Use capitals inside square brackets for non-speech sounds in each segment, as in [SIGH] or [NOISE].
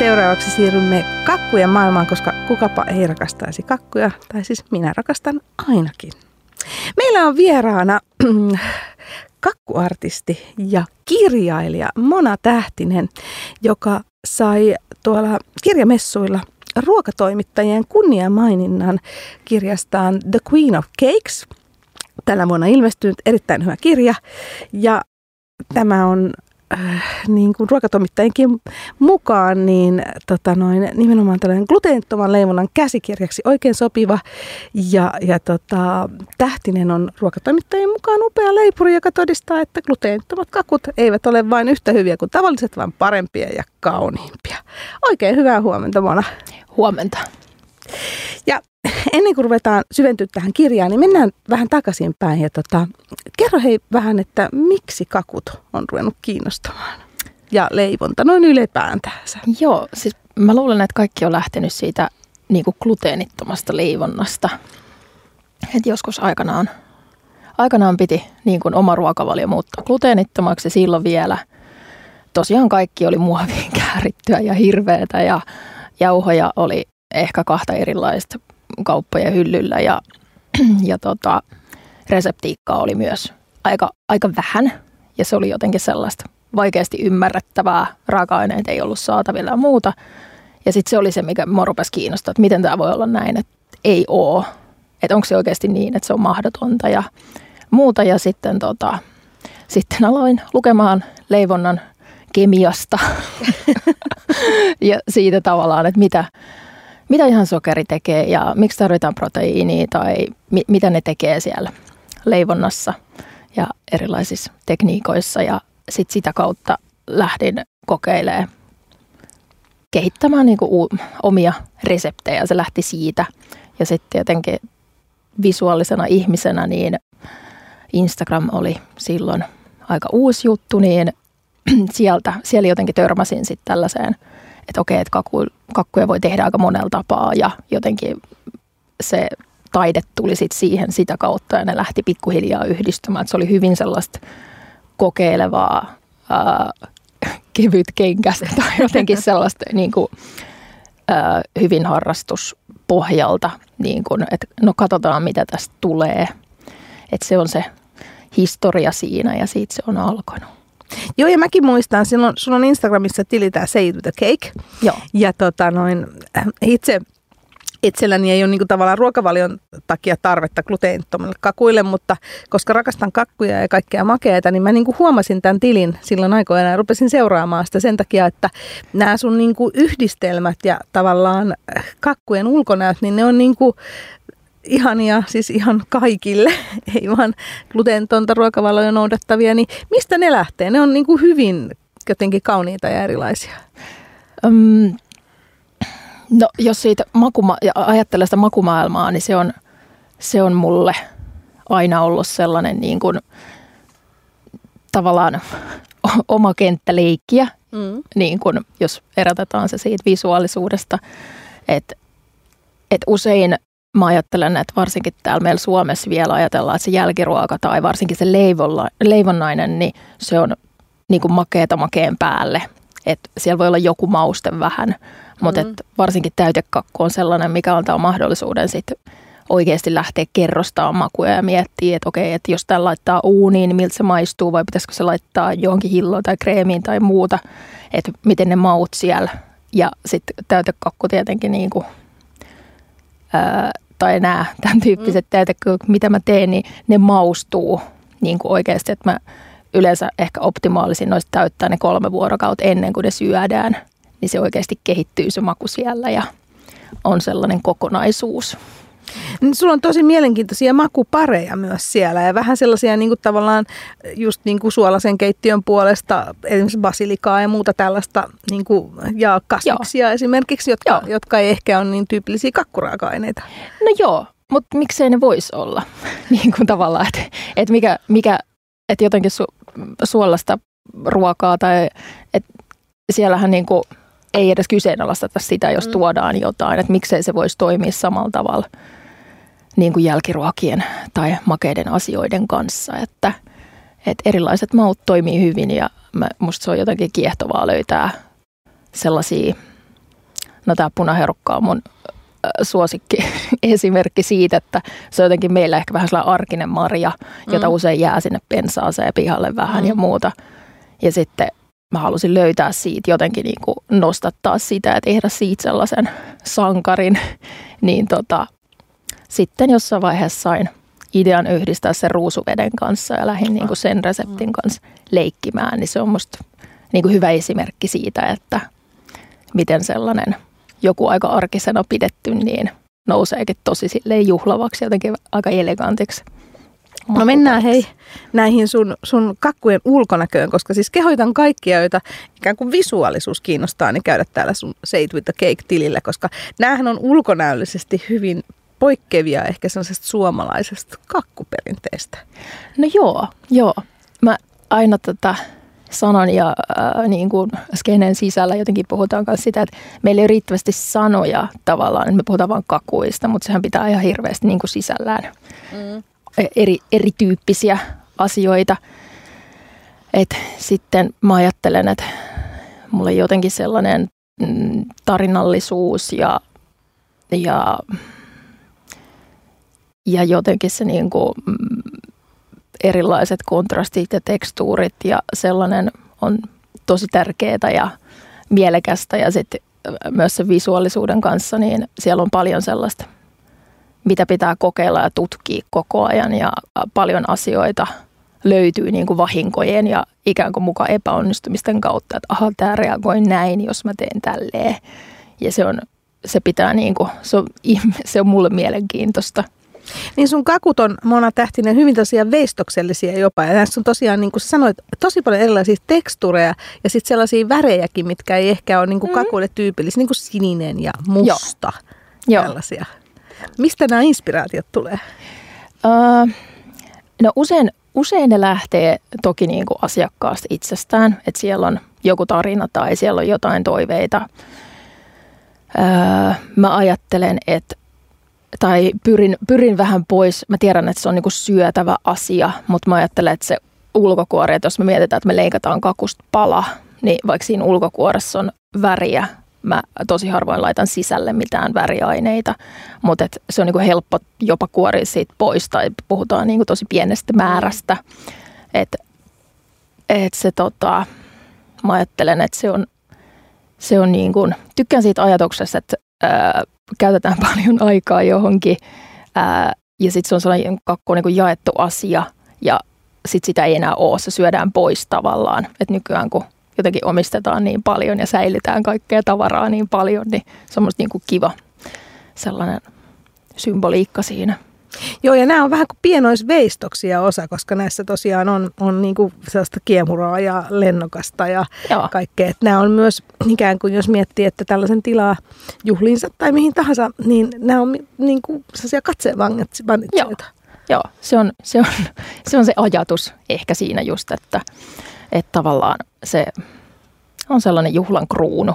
Seuraavaksi siirrymme kakkujen maailmaan, koska kukapa ei rakastaisi kakkuja, tai siis minä rakastan ainakin. Meillä on vieraana [CLEARS THROAT] kakkuartisti ja kirjailija Mona Tähtinen, joka sai tuolla kirjamessuilla ruokatoimittajien kunniamaininnan kirjastaan The Queen of Cakes. Tänä vuonna ilmestynyt erittäin hyvä kirja ja tämä on äh, niin kuin ruokatoimittajienkin mukaan, niin tota noin, nimenomaan tällainen gluteenittoman leivonnan käsikirjaksi oikein sopiva. Ja, ja tota, Tähtinen on ruokatoimittajien mukaan upea leipuri, joka todistaa, että gluteenittomat kakut eivät ole vain yhtä hyviä kuin tavalliset, vaan parempia ja kauniimpia. Oikein hyvää huomenta, Mona. Huomenta. Ja ennen kuin ruvetaan syventyä tähän kirjaan, niin mennään vähän takaisinpäin. Ja tota, kerro hei vähän, että miksi kakut on ruvennut kiinnostamaan? Ja leivonta noin ylipäätäänsä. Joo, siis mä luulen, että kaikki on lähtenyt siitä niin kuin gluteenittomasta leivonnasta. Et joskus aikanaan, aikanaan piti niin kuin oma ruokavalio muuttaa gluteenittomaksi silloin vielä. Tosiaan kaikki oli muoviin [LAUGHS] käärittyä ja hirveätä ja jauhoja oli ehkä kahta erilaista kauppojen hyllyllä ja, [CLEARS THROAT] ja tota, reseptiikkaa oli myös aika, aika vähän ja se oli jotenkin sellaista vaikeasti ymmärrettävää. Raaka-aineet ei ollut saatavilla ja muuta. Ja sitten se oli se, mikä mua rupesi kiinnostaa, että miten tämä voi olla näin, että ei oo. Että onko se oikeasti niin, että se on mahdotonta ja muuta. Ja sitten, tota, sitten aloin lukemaan leivonnan kemiasta [LAUGHS] ja siitä tavallaan, että mitä, mitä ihan sokeri tekee ja miksi tarvitaan proteiiniä tai mi- mitä ne tekee siellä leivonnassa ja erilaisissa tekniikoissa. Ja sitten sitä kautta lähdin kokeilemaan kehittämään niin kuin omia reseptejä. Se lähti siitä. Ja sitten jotenkin visuaalisena ihmisenä, niin Instagram oli silloin aika uusi juttu, niin [CLEARS THROAT] sieltä, siellä jotenkin törmäsin sitten tällaiseen – että okei, että kakku, kakkuja voi tehdä aika monella tapaa ja jotenkin se taide tuli sit siihen sitä kautta ja ne lähti pikkuhiljaa yhdistymään. Että se oli hyvin sellaista kokeilevaa, ää, [LAUGHS] kevyt kenkästä tai [LAUGHS] jotenkin sellaista niin kuin, ää, hyvin harrastuspohjalta, niin kuin, että no katsotaan mitä tästä tulee. Että se on se historia siinä ja siitä se on alkanut. Joo, ja mäkin muistan, silloin, sulla on Instagramissa tili tämä Say the Cake. Joo. Ja tota noin, äh, itse itselläni ei ole niin kuin tavallaan ruokavalion takia tarvetta gluteenittomille kakuille, mutta koska rakastan kakkuja ja kaikkea makeita, niin mä niin kuin huomasin tämän tilin silloin aikoina ja rupesin seuraamaan sitä sen takia, että nämä sun niin kuin yhdistelmät ja tavallaan äh, kakkujen ulkonäöt, niin ne on niin kuin ihania siis ihan kaikille, [LAUGHS] ei vaan glutentonta ruokavaloja noudattavia, niin mistä ne lähtee? Ne on niin kuin hyvin jotenkin kauniita ja erilaisia. Um, no jos siitä makuma- ja ajattelee sitä makumaailmaa, niin se on, se on mulle aina ollut sellainen niin kuin, tavallaan [LAUGHS] oma kenttä leikkiä, mm. niin kuin, jos erotetaan se siitä visuaalisuudesta, että et usein mä ajattelen, että varsinkin täällä meillä Suomessa vielä ajatellaan, että se jälkiruoka tai varsinkin se leivolla, leivonnainen, niin se on niin kuin makeeta makeen päälle. Et siellä voi olla joku mauste vähän, mutta mm. et varsinkin täytekakku on sellainen, mikä antaa mahdollisuuden sitten oikeasti lähteä kerrostamaan makuja ja miettiä, että okei, että jos tämä laittaa uuniin, niin miltä se maistuu vai pitäisikö se laittaa johonkin hilloon tai kreemiin tai muuta, että miten ne maut siellä. Ja sitten täytekakku tietenkin niin kuin, ää, tai nämä tämän tyyppiset mm. täytekakut, mitä mä teen, niin ne maustuu niin kuin oikeasti, että mä yleensä ehkä optimaalisin noista täyttää ne kolme vuorokautta ennen kuin ne syödään, niin se oikeasti kehittyy se maku siellä ja on sellainen kokonaisuus. Niin sulla on tosi mielenkiintoisia makupareja myös siellä ja vähän sellaisia niin kuin tavallaan just niin kuin suolaisen keittiön puolesta, esimerkiksi basilikaa ja muuta tällaista niin kuin, ja kasviksia joo. esimerkiksi, jotka, jotka ei ehkä ole niin tyypillisiä kakkuraaka-aineita. No joo, mutta miksei ne voisi olla [LAUGHS] niin kuin tavallaan, että, että mikä, mikä että jotenkin su, suolasta ruokaa tai että siellähän niin kuin ei edes kyseenalaisteta sitä, jos mm. tuodaan jotain, että miksei se voisi toimia samalla tavalla niin kuin jälkiruokien tai makeiden asioiden kanssa, että, että erilaiset maut toimii hyvin ja mä, musta se on jotenkin kiehtovaa löytää sellaisia No tämä punaherukka on mun suosikki [LAUGHS] esimerkki siitä, että se on jotenkin meillä ehkä vähän sellainen arkinen marja, jota mm. usein jää sinne pensaaseen pihalle vähän mm. ja muuta. Ja sitten mä halusin löytää siitä jotenkin niin kuin nostattaa sitä ja tehdä siitä sellaisen sankarin. Niin tota, sitten jossain vaiheessa sain idean yhdistää sen ruusuveden kanssa ja lähdin niin kuin sen reseptin kanssa leikkimään. Niin se on musta niin kuin hyvä esimerkki siitä, että miten sellainen joku aika arkisena pidetty, niin nouseekin tosi silleen juhlavaksi, jotenkin aika elegantiksi. No mennään hei näihin sun, sun kakkujen ulkonäköön, koska siis kehoitan kaikkia, joita ikään kuin visuaalisuus kiinnostaa, niin käydä täällä sun Save with the Cake-tilillä, koska näähän on ulkonäöllisesti hyvin poikkeavia ehkä sellaisesta suomalaisesta kakkuperinteestä. No joo, joo. Mä aina tätä sanan ja äh, niin kuin skenen sisällä jotenkin puhutaan myös sitä, että meillä ei ole riittävästi sanoja tavallaan, että me puhutaan vain kakuista, mutta sehän pitää ihan hirveästi niin kuin sisällään mm. Eri, erityyppisiä asioita. Et sitten mä ajattelen, että mulla on jotenkin sellainen mm, tarinallisuus ja, ja, ja jotenkin se niin kuin, mm, erilaiset kontrastit ja tekstuurit ja sellainen on tosi tärkeää ja mielekästä ja sitten myös sen visuaalisuuden kanssa, niin siellä on paljon sellaista, mitä pitää kokeilla ja tutkia koko ajan ja paljon asioita löytyy niin kuin vahinkojen ja ikään kuin mukaan epäonnistumisten kautta, että aha, tämä reagoi näin, jos mä teen tälleen. Ja se on, se pitää niin kuin, se on, [LAUGHS] se on mulle mielenkiintoista – niin sun kakut on Mona Tähtinen hyvin tosiaan veistoksellisia jopa. Ja näissä on tosiaan, niin kuin sanoit, tosi paljon erilaisia tekstureja ja sitten sellaisia värejäkin, mitkä ei ehkä ole niin kuin mm. kakuille tyypillisiä, niin kuin sininen ja musta. Joo. Tällaisia. Mistä nämä inspiraatiot tulee? Uh, no usein, usein ne lähtee toki niin kuin asiakkaasta itsestään, että siellä on joku tarina tai siellä on jotain toiveita. Uh, mä ajattelen, että tai pyrin, pyrin vähän pois. Mä tiedän, että se on niinku syötävä asia, mutta mä ajattelen, että se ulkokuori, että jos me mietitään, että me leikataan kakusta pala, niin vaikka siinä ulkokuoressa on väriä, mä tosi harvoin laitan sisälle mitään väriaineita, mutta et se on niinku helppo jopa kuori siitä pois tai puhutaan niinku tosi pienestä määrästä. Että et se tota, mä ajattelen, että se on, se on niin kuin, tykkään siitä ajatuksesta, että ää, käytetään [LAUGHS] paljon aikaa johonkin ää, ja sitten se on sellainen kakku niin kuin jaettu asia ja sitten sitä ei enää ole, se syödään pois tavallaan. Että nykyään kun jotenkin omistetaan niin paljon ja säilytään kaikkea tavaraa niin paljon, niin se on niin kuin kiva sellainen symboliikka siinä. Joo, ja nämä on vähän kuin pienoisveistoksia osa, koska näissä tosiaan on, on niin kuin sellaista kiemuraa ja lennokasta ja Joo. kaikkea. Että nämä on myös ikään kuin, jos miettii, että tällaisen tilaa juhliinsa tai mihin tahansa, niin nämä on niin kuin sellaisia katseenvangitseita. Joo. Joo, se on, se, on, se on se ajatus ehkä siinä just, että, että tavallaan se on sellainen juhlan kruunu.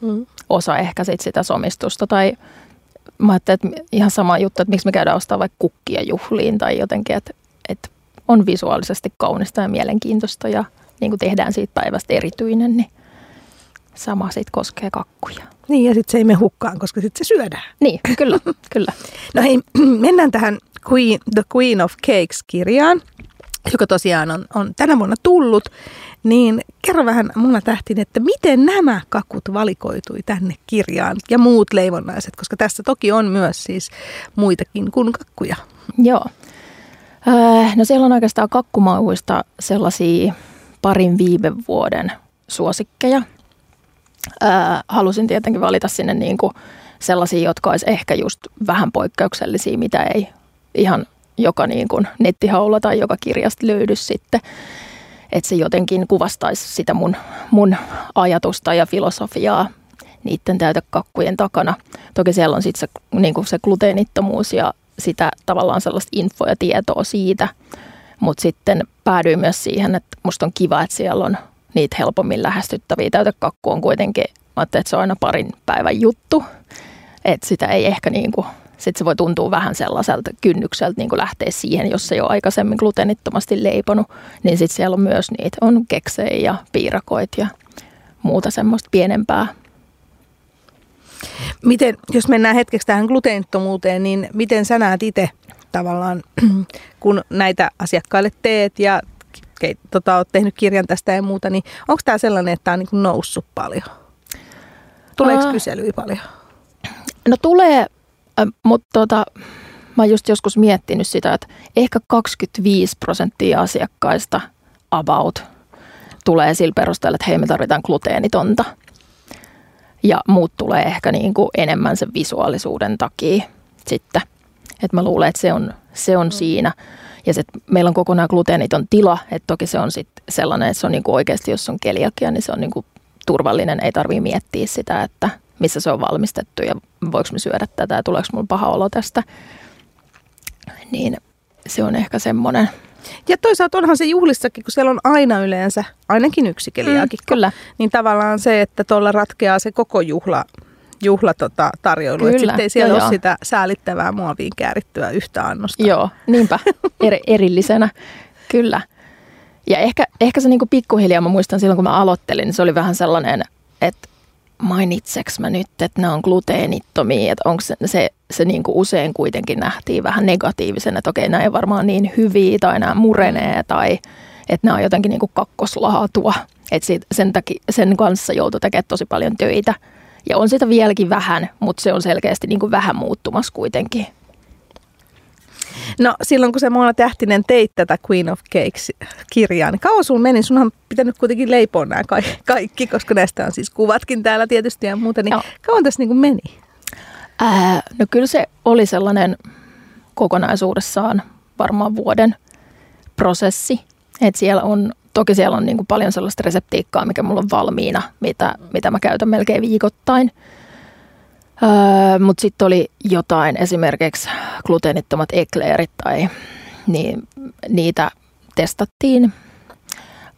Mm. Osa ehkä sit sitä somistusta tai mä ajattelin, että ihan sama juttu, että miksi me käydään ostaa vaikka kukkia juhliin tai jotenkin, että, että on visuaalisesti kaunista ja mielenkiintoista ja niin kuin tehdään siitä päivästä erityinen, niin sama siitä koskee kakkuja. Niin ja sitten se ei me hukkaan, koska sitten se syödään. Niin, kyllä, [LAUGHS] kyllä. No hei, [CLEARS THROAT] mennään tähän Queen, The Queen of Cakes-kirjaan, joka tosiaan on, on tänä vuonna tullut. Niin kerro vähän Muna Tähtin, että miten nämä kakut valikoitui tänne kirjaan ja muut leivonnaiset, koska tässä toki on myös siis muitakin kuin kakkuja. Joo. Äh, no siellä on oikeastaan kakkumauista sellaisia parin viime vuoden suosikkeja. Äh, halusin tietenkin valita sinne niin kuin sellaisia, jotka olisi ehkä just vähän poikkeuksellisia, mitä ei ihan joka niin kuin nettihaulla tai joka kirjasta löydy sitten että se jotenkin kuvastaisi sitä mun, mun ajatusta ja filosofiaa niiden täytekakkujen takana. Toki siellä on sitten se, niin se gluteenittomuus ja sitä tavallaan sellaista infoa ja tietoa siitä, mutta sitten päädyin myös siihen, että musta on kiva, että siellä on niitä helpommin lähestyttäviä. Täytekakku on kuitenkin, mä että se on aina parin päivän juttu, että sitä ei ehkä niin kuin sitten se voi tuntua vähän sellaiselta kynnykseltä niin kuin lähteä siihen, jos ei ole aikaisemmin gluteenittomasti leiponut, niin sitten siellä on myös niitä, on keksejä ja piirakoit ja muuta semmoista pienempää. Miten, jos mennään hetkeksi tähän gluteenittomuuteen, niin miten sä näet itse tavallaan, [CLEARS THROAT] kun näitä asiakkaille teet ja ke, tota, oot tehnyt kirjan tästä ja muuta, niin onko tämä sellainen, että tämä on niin noussut paljon? Tuleeko kyselyä paljon? No tulee, mutta tota, mä oon just joskus miettinyt sitä, että ehkä 25 prosenttia asiakkaista about tulee sillä perusteella, että hei me tarvitaan gluteenitonta. Ja muut tulee ehkä niin kuin enemmän sen visuaalisuuden takia sitten. Että mä luulen, että se on, se on mm. siinä. Ja sit meillä on kokonaan gluteeniton tila, että toki se on sit sellainen, että se on niin kuin oikeasti, jos on keliakia, niin se on niin kuin turvallinen. Ei tarvitse miettiä sitä, että missä se on valmistettu ja voiko me syödä tätä ja tuleeko mulla paha olo tästä. Niin se on ehkä semmoinen. Ja toisaalta onhan se juhlissakin, kun siellä on aina yleensä ainakin yksi keliaakikko. Mm, kyllä. Niin tavallaan se, että tuolla ratkeaa se koko juhla, juhla tota, tarjoilu. Että sitten ei siellä joo, ole joo. sitä säälittävää muoviin käärittyä yhtä annosta. Joo, niinpä. [LAUGHS] Er, erillisenä. Kyllä. Ja ehkä, ehkä se niinku pikkuhiljaa, mä muistan silloin kun mä aloittelin, niin se oli vähän sellainen, että mainitseks mä nyt, että nämä on gluteenittomia, että onko se, se, se niin kuin usein kuitenkin nähtiin vähän negatiivisena, että okei, nämä ei varmaan niin hyviä tai nämä murenee tai että nämä on jotenkin niin kuin kakkoslaatua. Että siitä, sen, takia, sen kanssa joutuu tekemään tosi paljon töitä. Ja on sitä vieläkin vähän, mutta se on selkeästi niin kuin vähän muuttumassa kuitenkin. No silloin kun se Moona Tähtinen teit tätä Queen of Cakes-kirjaa, niin kauan sun meni? Sunhan pitänyt kuitenkin leipoa nämä kaikki, koska näistä on siis kuvatkin täällä tietysti ja muuta. Niin Joo. kauan tässä niin kuin meni? Ää, no kyllä se oli sellainen kokonaisuudessaan varmaan vuoden prosessi. Että siellä on, toki siellä on niin kuin paljon sellaista reseptiikkaa, mikä mulla on valmiina, mitä, mitä mä käytän melkein viikoittain – Öö, Mutta sitten oli jotain, esimerkiksi gluteenittomat ekleerit tai niin, niitä testattiin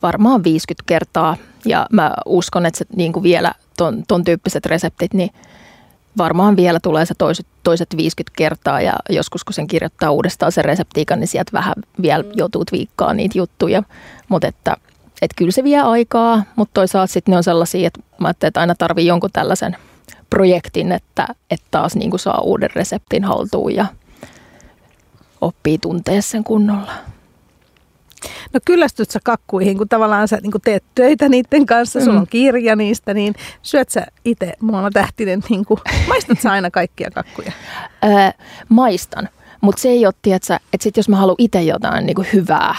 varmaan 50 kertaa. Ja mä uskon, että se niin kuin vielä ton, ton tyyppiset reseptit, niin varmaan vielä tulee se toiset, toiset 50 kertaa ja joskus kun sen kirjoittaa uudestaan sen reseptiikan, niin sieltä vähän vielä mm. joutuu viikkaa niitä juttuja. Mutta että, että kyllä se vie aikaa, mutta toisaalta sitten ne on sellaisia, että mä ajattelin, että aina tarvii jonkun tällaisen – projektin, että, että taas niin kuin saa uuden reseptin haltuun ja oppii tuntea sen kunnolla. No kyllästyt sä kakkuihin, kun tavallaan sä niin kun teet töitä niiden kanssa, sulla mm. on kirja niistä, niin syöt sä itse, Moona Tähtinen, niin kuin, maistat sä aina kaikkia kakkuja? Öö, maistan, mutta se ei ole, tiedätkö, että sit jos mä haluan itse jotain niin kuin hyvää,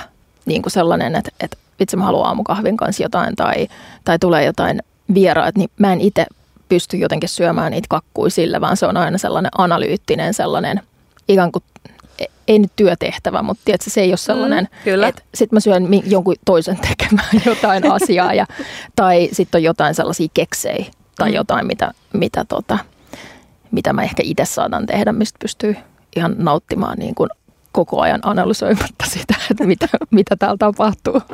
niin kuin sellainen, että, että itse mä haluan aamukahvin kanssa jotain tai, tai tulee jotain vieraat, niin mä en itse pysty jotenkin syömään niitä kakkuja sillä, vaan se on aina sellainen analyyttinen sellainen ikään kuin e, ei nyt työtehtävä, mutta tiedätkö, se ei ole sellainen, mm, että sitten mä syön jonkun toisen tekemään [LAUGHS] jotain asiaa ja, tai sitten on jotain sellaisia keksejä tai mm. jotain, mitä, mitä, tota, mitä mä ehkä itse saatan tehdä, mistä pystyy ihan nauttimaan niin kuin koko ajan analysoimatta [LAUGHS] sitä, että mitä, mitä täällä tapahtuu. [LAUGHS]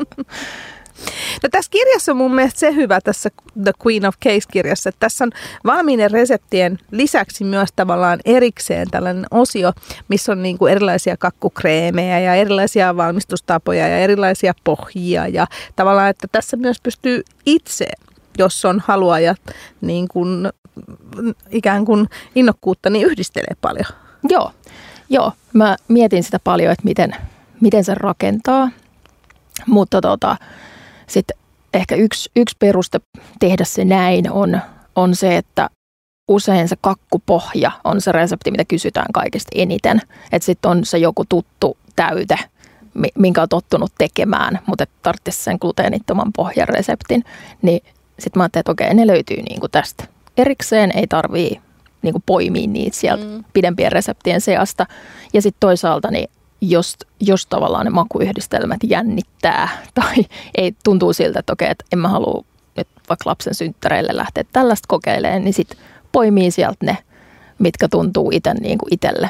No tässä kirjassa on mun mielestä se hyvä tässä The Queen of Case-kirjassa, että tässä on valmiiden reseptien lisäksi myös tavallaan erikseen tällainen osio, missä on niin kuin erilaisia kakkukreemejä ja erilaisia valmistustapoja ja erilaisia pohjia ja tavallaan, että tässä myös pystyy itse jos on halua ja niin kuin, ikään kuin innokkuutta, niin yhdistelee paljon. Joo, joo. Mä mietin sitä paljon, että miten, miten se rakentaa. Mutta tota, sitten ehkä yksi, yksi peruste tehdä se näin on, on se, että usein se kakkupohja on se resepti, mitä kysytään kaikista eniten. Että sitten on se joku tuttu täyte, minkä on tottunut tekemään, mutta tarvitsisi sen gluteenittoman pohjareseptin. Niin sitten mä ajattelin, että okei, ne löytyy niinku tästä. Erikseen ei tarvii niinku poimia niitä sieltä mm. pidempien reseptien seasta. Ja sitten toisaalta niin jos, jos tavallaan ne makuyhdistelmät jännittää [LAUGHS] tai ei tuntuu siltä, että okei, että en mä halua nyt vaikka lapsen synttäreille lähteä tällaista kokeilemaan, niin sitten poimii sieltä ne, mitkä tuntuu itse niin kuin itselle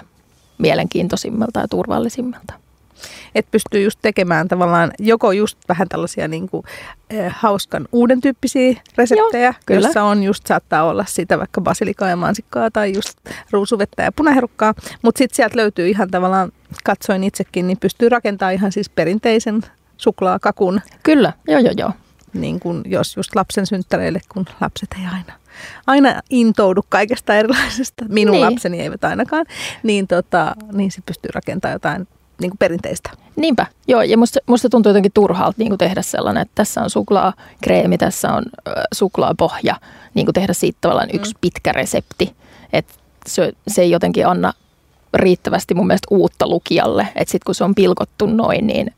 mielenkiintoisimmalta ja turvallisimmalta. Että pystyy just tekemään tavallaan joko just vähän tällaisia niin kuin, eh, hauskan uuden tyyppisiä reseptejä, Joo, kyllä. jossa on just saattaa olla sitä vaikka basilikaa ja mansikkaa tai just ruusuvettä ja punaherukkaa. Mutta sitten sieltä löytyy ihan tavallaan, katsoin itsekin, niin pystyy rakentamaan ihan siis perinteisen suklaakakun. Kyllä, joo joo joo. niin kun, jos just lapsen synttäreille, kun lapset ei aina, aina intoudu kaikesta erilaisesta, minun niin. lapseni eivät ainakaan, niin, tota, niin se pystyy rakentamaan jotain niin kuin perinteistä. Niinpä, joo, ja musta, musta tuntuu jotenkin turhalta niin kuin tehdä sellainen, että tässä on suklaakreemi, tässä on äh, suklaapohja, niin kuin tehdä siitä tavallaan mm. yksi pitkä resepti, että se, se ei jotenkin anna riittävästi mun mielestä uutta lukijalle, että sitten kun se on pilkottu noin, niin,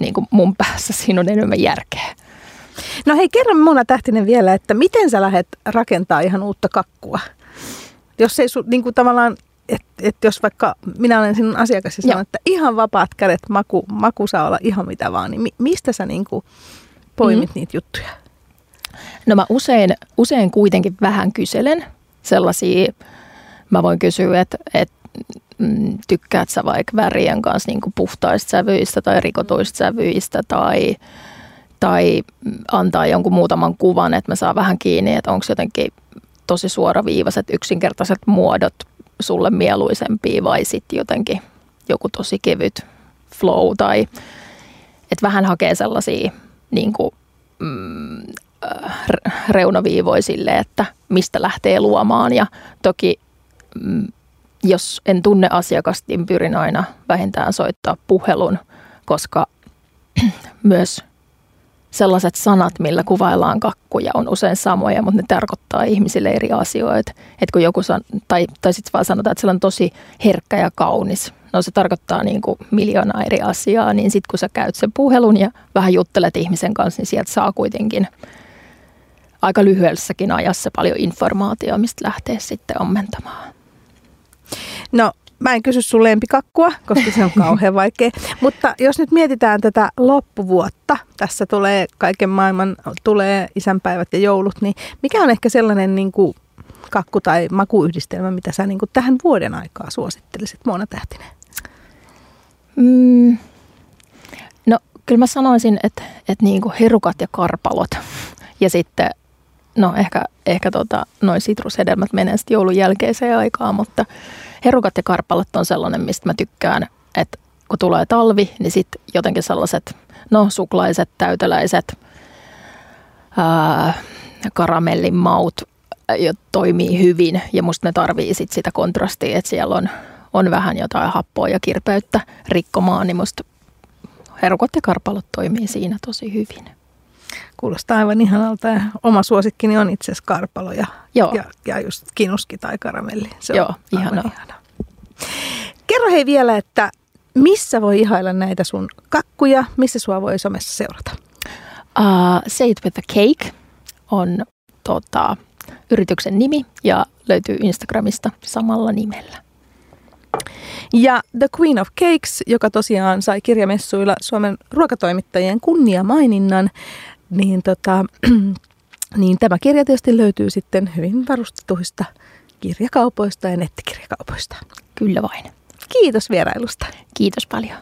niin kuin mun päässä [LAUGHS] siinä on enemmän järkeä. No hei, kerro Mona Tähtinen vielä, että miten sä lähdet rakentaa ihan uutta kakkua? Jos ei su, niin kuin tavallaan että et jos vaikka minä olen sinun asiakas ja sanon, että ihan vapaat kädet, maku, maku saa olla ihan mitä vaan, niin mi, mistä sä niin kuin poimit mm. niitä juttuja? No mä usein, usein kuitenkin vähän kyselen sellaisia, mä voin kysyä, että, että mm, tykkäät sä vaikka värien kanssa niin kuin puhtaista sävyistä tai rikotuista sävyistä tai, tai antaa jonkun muutaman kuvan, että mä saan vähän kiinni, että onko jotenkin tosi suoraviivaiset yksinkertaiset muodot sulle mieluisempia vai sitten jotenkin joku tosi kevyt flow tai että vähän hakee sellaisia niin kuin, mm, äh, reunaviivoja sille, että mistä lähtee luomaan. Ja toki mm, jos en tunne asiakasta, niin pyrin aina vähintään soittaa puhelun, koska [CLEARS THROAT] myös sellaiset sanat, millä kuvaillaan kakkuja, on usein samoja, mutta ne tarkoittaa ihmisille eri asioita. Et kun joku san, tai, tai sitten vaan sanotaan, että se on tosi herkkä ja kaunis. No se tarkoittaa niin kuin miljoonaa eri asiaa, niin sitten kun sä käyt sen puhelun ja vähän juttelet ihmisen kanssa, niin sieltä saa kuitenkin aika lyhyellässäkin ajassa paljon informaatiota, mistä lähtee sitten ommentamaan. No Mä en kysy sun lempikakkua, koska se on kauhean vaikea. Mutta jos nyt mietitään tätä loppuvuotta, tässä tulee kaiken maailman, tulee isänpäivät ja joulut, niin mikä on ehkä sellainen niin kuin kakku- tai makuyhdistelmä, mitä sä niin kuin tähän vuoden aikaa suosittelisit, Moona Tähtinen? Mm, no kyllä mä sanoisin, että, että niin kuin herukat ja karpalot ja sitten no ehkä, ehkä tota, noin sitrushedelmät menee sitten joulun jälkeiseen aikaan, mutta herukat ja karpalot on sellainen, mistä mä tykkään, että kun tulee talvi, niin sitten jotenkin sellaiset, no suklaiset, täyteläiset, ää, karamellin maut jo toimii hyvin ja musta ne tarvii sit sitä kontrastia, että siellä on, on vähän jotain happoa ja kirpeyttä rikkomaan, niin musta herukat ja karpalot toimii siinä tosi hyvin. Kuulostaa aivan ihanalta ja oma suosikkini on itse asiassa karpalo ja, Joo. ja, ja just kinuski tai karamelli. Se on Joo, ihanaa. ihana. Kerro hei vielä, että missä voi ihailla näitä sun kakkuja, missä sua voi somessa seurata? Uh, Say it with a cake on tota, yrityksen nimi ja löytyy Instagramista samalla nimellä. Ja The Queen of Cakes, joka tosiaan sai kirjamessuilla Suomen ruokatoimittajien kunniamaininnan, niin, tota, [CLEARS THROAT] niin tämä kirja tietysti löytyy sitten hyvin varustetuista kirjakaupoista ja nettikirjakaupoista. Kyllä vain. Kiitos vierailusta. Kiitos paljon.